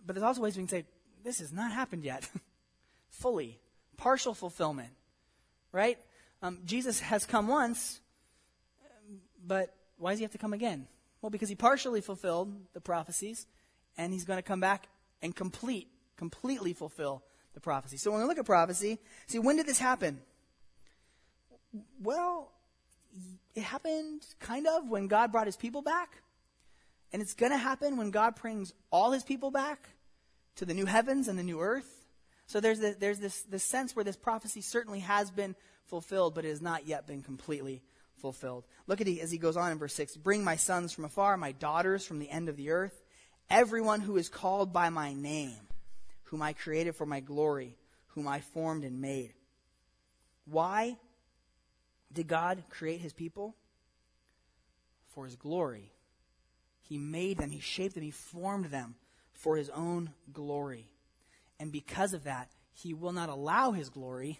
but there's also ways we can say, this has not happened yet. (laughs) Fully. Partial fulfillment. Right? Um, Jesus has come once, but why does he have to come again? Well, because he partially fulfilled the prophecies, and he's going to come back and complete, completely fulfill the prophecy. So when we look at prophecy, see, when did this happen? Well, it happened kind of when God brought his people back. And it's going to happen when God brings all his people back to the new heavens and the new earth. So there's, the, there's this, this sense where this prophecy certainly has been fulfilled, but it has not yet been completely fulfilled. Look at he as he goes on in verse 6 Bring my sons from afar, my daughters from the end of the earth, everyone who is called by my name, whom I created for my glory, whom I formed and made. Why did God create his people? For his glory. He made them, he shaped them, he formed them for his own glory. And because of that, he will not allow his glory,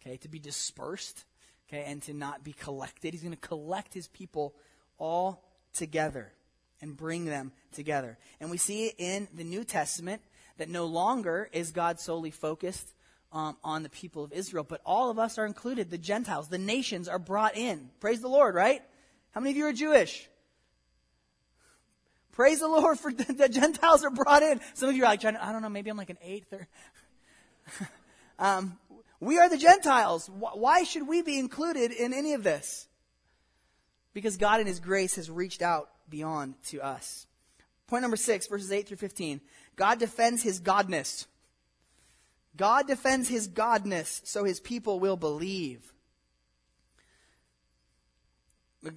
okay, to be dispersed, okay, and to not be collected. He's going to collect his people all together and bring them together. And we see it in the New Testament that no longer is God solely focused um, on the people of Israel, but all of us are included. The Gentiles, the nations are brought in. Praise the Lord, right? How many of you are Jewish? Praise the Lord for (laughs) the Gentiles are brought in. Some of you are like, trying I don't know, maybe I'm like an eighth or. (laughs) um, we are the Gentiles. Why should we be included in any of this? Because God in His grace has reached out beyond to us. Point number six, verses 8 through 15. God defends His godness. God defends His godness so His people will believe.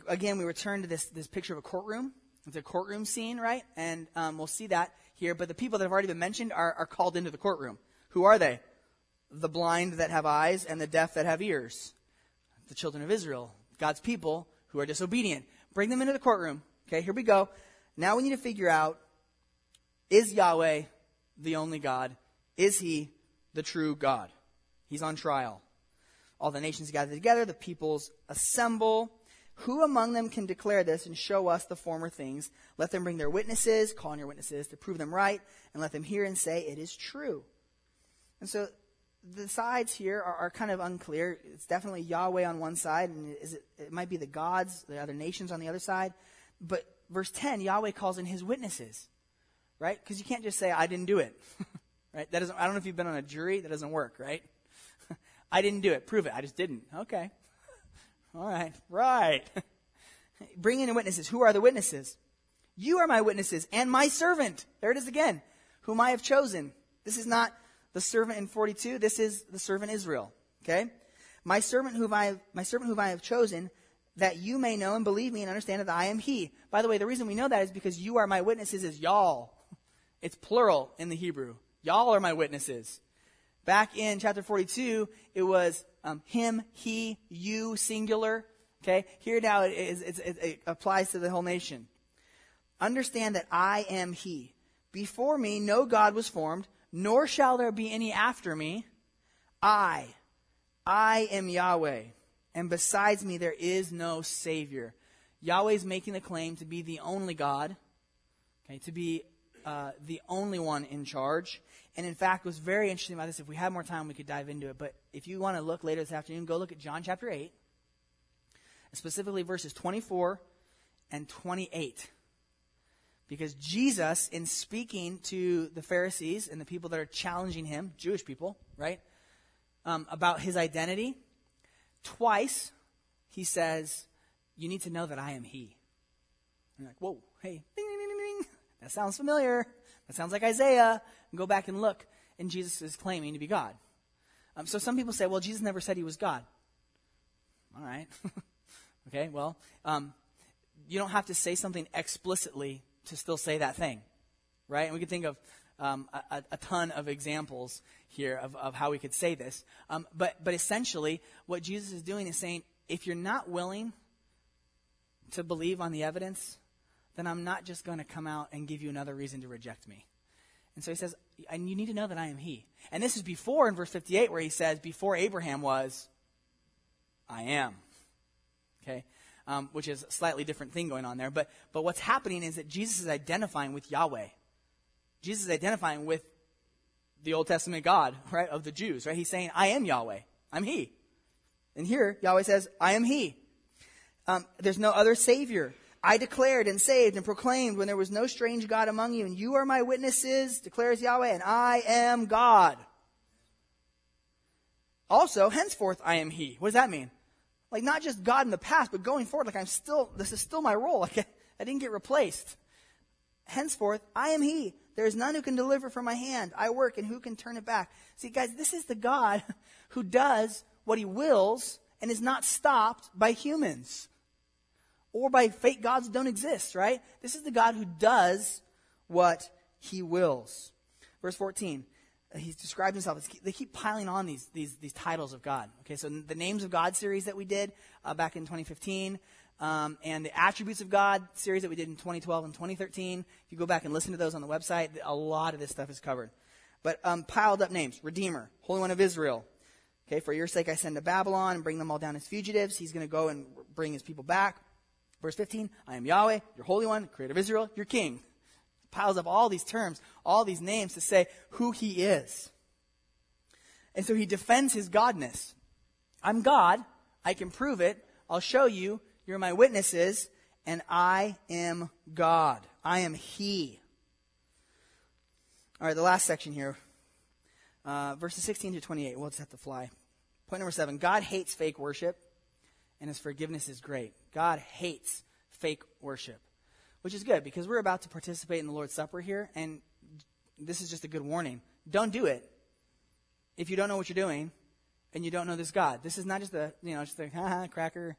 Again, we return to this, this picture of a courtroom. It's a courtroom scene, right? And um, we'll see that here. But the people that have already been mentioned are, are called into the courtroom. Who are they? The blind that have eyes and the deaf that have ears. The children of Israel, God's people who are disobedient. Bring them into the courtroom. Okay, here we go. Now we need to figure out is Yahweh the only God? Is he the true God? He's on trial. All the nations gather together, the peoples assemble. Who among them can declare this and show us the former things? Let them bring their witnesses, call on your witnesses to prove them right, and let them hear and say it is true. And so the sides here are, are kind of unclear. It's definitely Yahweh on one side, and it, it might be the gods, the other nations on the other side. But verse 10, Yahweh calls in his witnesses, right? Because you can't just say, I didn't do it, (laughs) right? That doesn't, I don't know if you've been on a jury, that doesn't work, right? (laughs) I didn't do it. Prove it. I just didn't. Okay. (laughs) All right, right. (laughs) Bring in the witnesses. Who are the witnesses? You are my witnesses and my servant. There it is again, whom I have chosen. This is not the servant in 42. This is the servant Israel. Okay? my servant whom I, my servant whom I have chosen, that you may know and believe me and understand that I am he. By the way, the reason we know that is because you are my witnesses is y'all. It's plural in the Hebrew. Y'all are my witnesses. Back in chapter 42, it was um, him, he, you, singular. Okay? Here now it, is, it, it applies to the whole nation. Understand that I am he. Before me, no God was formed, nor shall there be any after me. I, I am Yahweh, and besides me there is no Savior. Yahweh is making the claim to be the only God, okay, to be uh, the only one in charge. And in fact, what's very interesting about this, if we had more time, we could dive into it. But if you want to look later this afternoon, go look at John chapter 8, specifically verses 24 and 28. Because Jesus, in speaking to the Pharisees and the people that are challenging him, Jewish people, right, um, about his identity, twice he says, You need to know that I am He. And you're like, Whoa, hey, ding, ding, ding, ding. That sounds familiar. That sounds like Isaiah. Go back and look. And Jesus is claiming to be God. Um, so some people say, Well, Jesus never said he was God. All right. (laughs) okay, well, um, you don't have to say something explicitly to still say that thing, right? And we can think of um, a, a, ton of examples here of, of how we could say this. Um, but, but essentially, what Jesus is doing is saying, if you're not willing to believe on the evidence, then I'm not just going to come out and give you another reason to reject me. And so he says, and you need to know that I am he. And this is before in verse 58 where he says, before Abraham was, I am. Okay? um, which is a slightly different thing going on there. But, but what's happening is that Jesus is identifying with Yahweh. Jesus is identifying with the Old Testament God, right, of the Jews, right? He's saying, I am Yahweh. I'm He. And here, Yahweh says, I am He. Um, there's no other Savior. I declared and saved and proclaimed when there was no strange God among you, and you are my witnesses, declares Yahweh, and I am God. Also, henceforth I am He. What does that mean? Like not just God in the past, but going forward, like I'm still, this is still my role. (laughs) Like I, I didn't get replaced. Henceforth, I am He. There is none who can deliver from my hand. I work, and who can turn it back? See, guys, this is the God (laughs) who does what He wills and is not stopped by humans or by fake gods that don't exist, right? This is the God who does what He wills. Verse 14 he describes himself. They keep piling on these, these, these titles of God. Okay, so the Names of God series that we did uh, back in 2015, um, and the Attributes of God series that we did in 2012 and 2013. If you go back and listen to those on the website, a lot of this stuff is covered. But um, piled up names Redeemer, Holy One of Israel. Okay, for your sake I send to Babylon and bring them all down as fugitives. He's going to go and bring his people back. Verse 15, I am Yahweh, your Holy One, Creator of Israel, your King piles up all these terms, all these names to say who he is. And so he defends his godness. I'm God. I can prove it. I'll show you. You're my witnesses. And I am God. I am He. All right, the last section here. Uh, verses 16 to 28. We'll just have to fly. Point number seven God hates fake worship, and his forgiveness is great. God hates fake worship which is good because we're about to participate in the Lord's Supper here, and this is just a good warning. Don't do it if you don't know what you're doing and you don't know this God. This is not just a you know just (laughs) a ha cracker.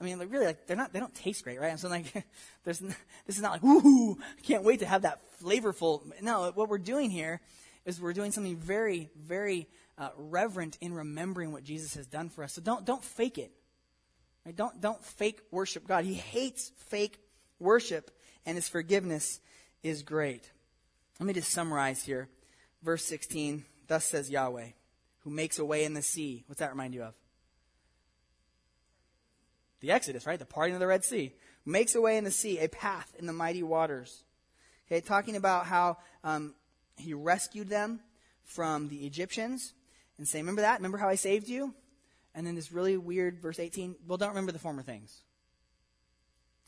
I mean, like, really, like they're not they don't taste great, right? And so like, (laughs) there's this is not like ooh, I can't wait to have that flavorful. No, what we're doing here is we're doing something very very uh, reverent in remembering what Jesus has done for us. So don't don't fake it. Right? Don't don't fake worship God. He hates fake worship and his forgiveness is great. Let me just summarize here. Verse 16 Thus says Yahweh, who makes a way in the sea. What's that remind you of? The Exodus, right? The parting of the Red Sea. Makes a way in the sea, a path in the mighty waters. Okay, talking about how um, he rescued them from the Egyptians and say, Remember that? Remember how I saved you? And then this really weird verse 18, well, don't remember the former things.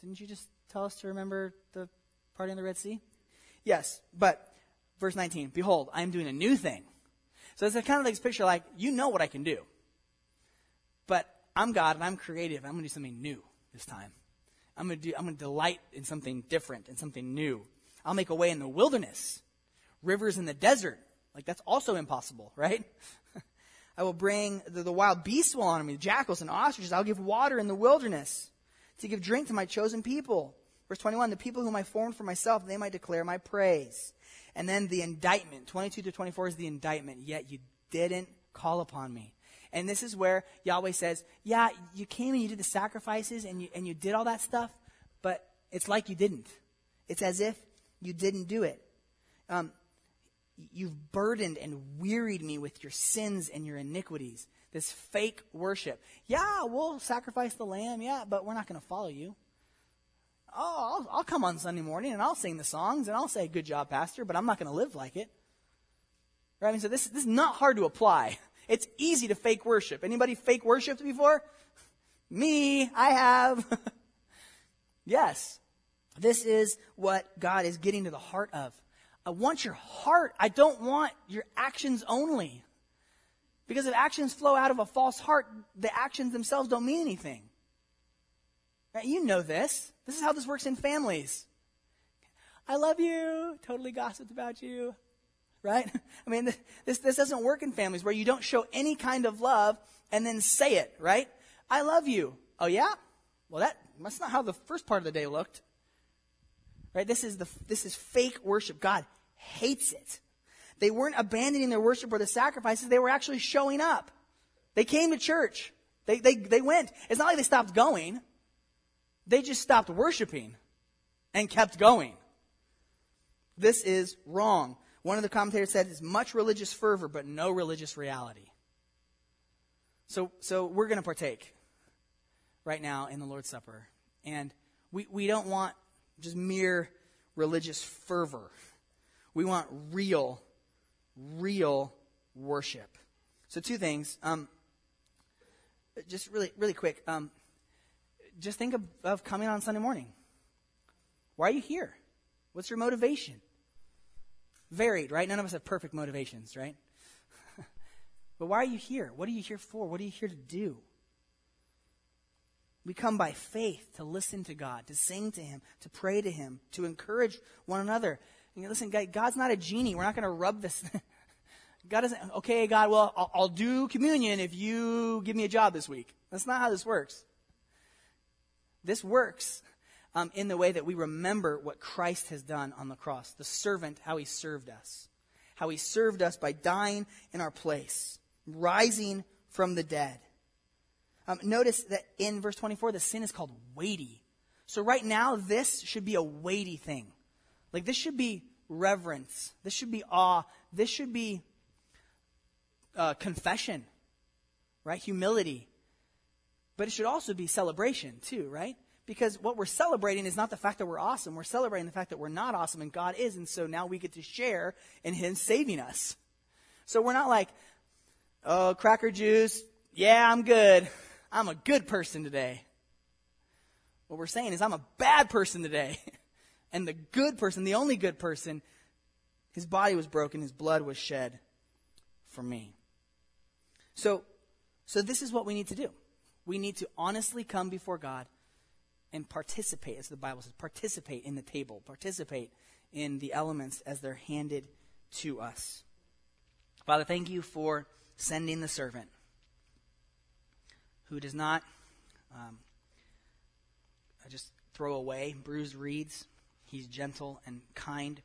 Didn't you just tell us to remember the party on the Red Sea? Yes, but verse 19, behold, I am doing a new thing. So it's kind of like this picture like, you know what I can do. But I'm God and I'm creative. I'm going to do something new this time. I'm going to do, I'm going to delight in something different and something new. I'll make a way in the wilderness, rivers in the desert. Like that's also impossible, right? I will bring the, the wild beasts will honor me, jackals and ostriches. I'll give water in the wilderness to give drink to my chosen people. Verse 21, the people whom I formed for myself, they might declare my praise. And then the indictment, 22 to 24 is the indictment. Yet you didn't call upon me. And this is where Yahweh says, yeah, you came and you did the sacrifices and you, and you did all that stuff, but it's like you didn't. It's as if you didn't do it. Um, you've burdened and wearied me with your sins and your iniquities. This fake worship. Yeah, we'll sacrifice the lamb, yeah, but we're not going to follow you. Oh, I'll, I'll, come on Sunday morning and I'll sing the songs and I'll say, good job, pastor, but I'm not going to live like it. Right? I mean, so this, this is not hard to apply. (laughs) It's easy to fake worship. Anybody fake worshiped before? (laughs) Me, I have. (laughs) yes. This is what God is getting to the heart of. I want your heart. I don't want your actions only. Because if actions flow out of a false heart, the actions themselves don't mean anything. You know this. This is how this works in families. I love you. Totally gossiped about you. Right? (laughs) I mean, this, this doesn't work in families where you don't show any kind of love and then say it, right? I love you. Oh, yeah? Well, that, that's not how the first part of the day looked. Right? This is the, this is fake worship. God hates it. They weren't abandoning their worship or the sacrifices. They were actually showing up. They came to church. They, they, they went. It's not like they stopped going. They just stopped worshiping and kept going. This is wrong. One of the commentators said it's much religious fervor, but no religious reality. So, so we're going to partake right now in the Lord's Supper. And we, we don't want just mere religious fervor. We want real, real worship. So, two things. Um, just really, really quick. Um, just think of, of coming on Sunday morning. Why are you here? What's your motivation? Varied, right? None of us have perfect motivations, right? (laughs) but why are you here? What are you here for? What are you here to do? We come by faith to listen to God, to sing to Him, to pray to Him, to encourage one another. And listen, God's not a genie. We're not going to rub this. (laughs) God doesn't, okay, God, well, I'll, I'll do communion if you give me a job this week. That's not how this works. This works um, in the way that we remember what Christ has done on the cross, the servant, how he served us, how he served us by dying in our place, rising from the dead. Um, notice that in verse 24, the sin is called weighty. So right now, this should be a weighty thing. Like this should be reverence. This should be awe. This should be uh, confession, right? Humility. But it should also be celebration too, right? Because what we're celebrating is not the fact that we're awesome. We're celebrating the fact that we're not awesome and God is. And so now we get to share in Him saving us. So we're not like, oh, cracker juice. Yeah, I'm good. I'm a good person today. What we're saying is, I'm a bad person today. (laughs) and the good person, the only good person, his body was broken, his blood was shed for me. So, so this is what we need to do. We need to honestly come before God and participate, as the Bible says, participate in the table, participate in the elements as they're handed to us. Father, thank you for sending the servant who does not um, just throw away bruised reeds. He's gentle and kind.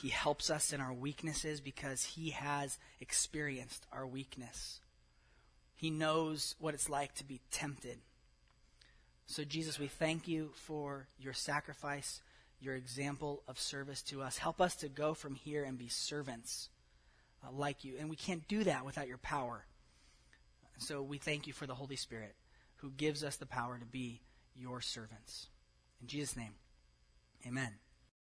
He helps us in our weaknesses because he has experienced our weakness. He knows what it's like to be tempted. So, Jesus, we thank you for your sacrifice, your example of service to us. Help us to go from here and be servants uh, like you. And we can't do that without your power. So we thank you for the Holy Spirit who gives us the power to be your servants. In Jesus' name, amen.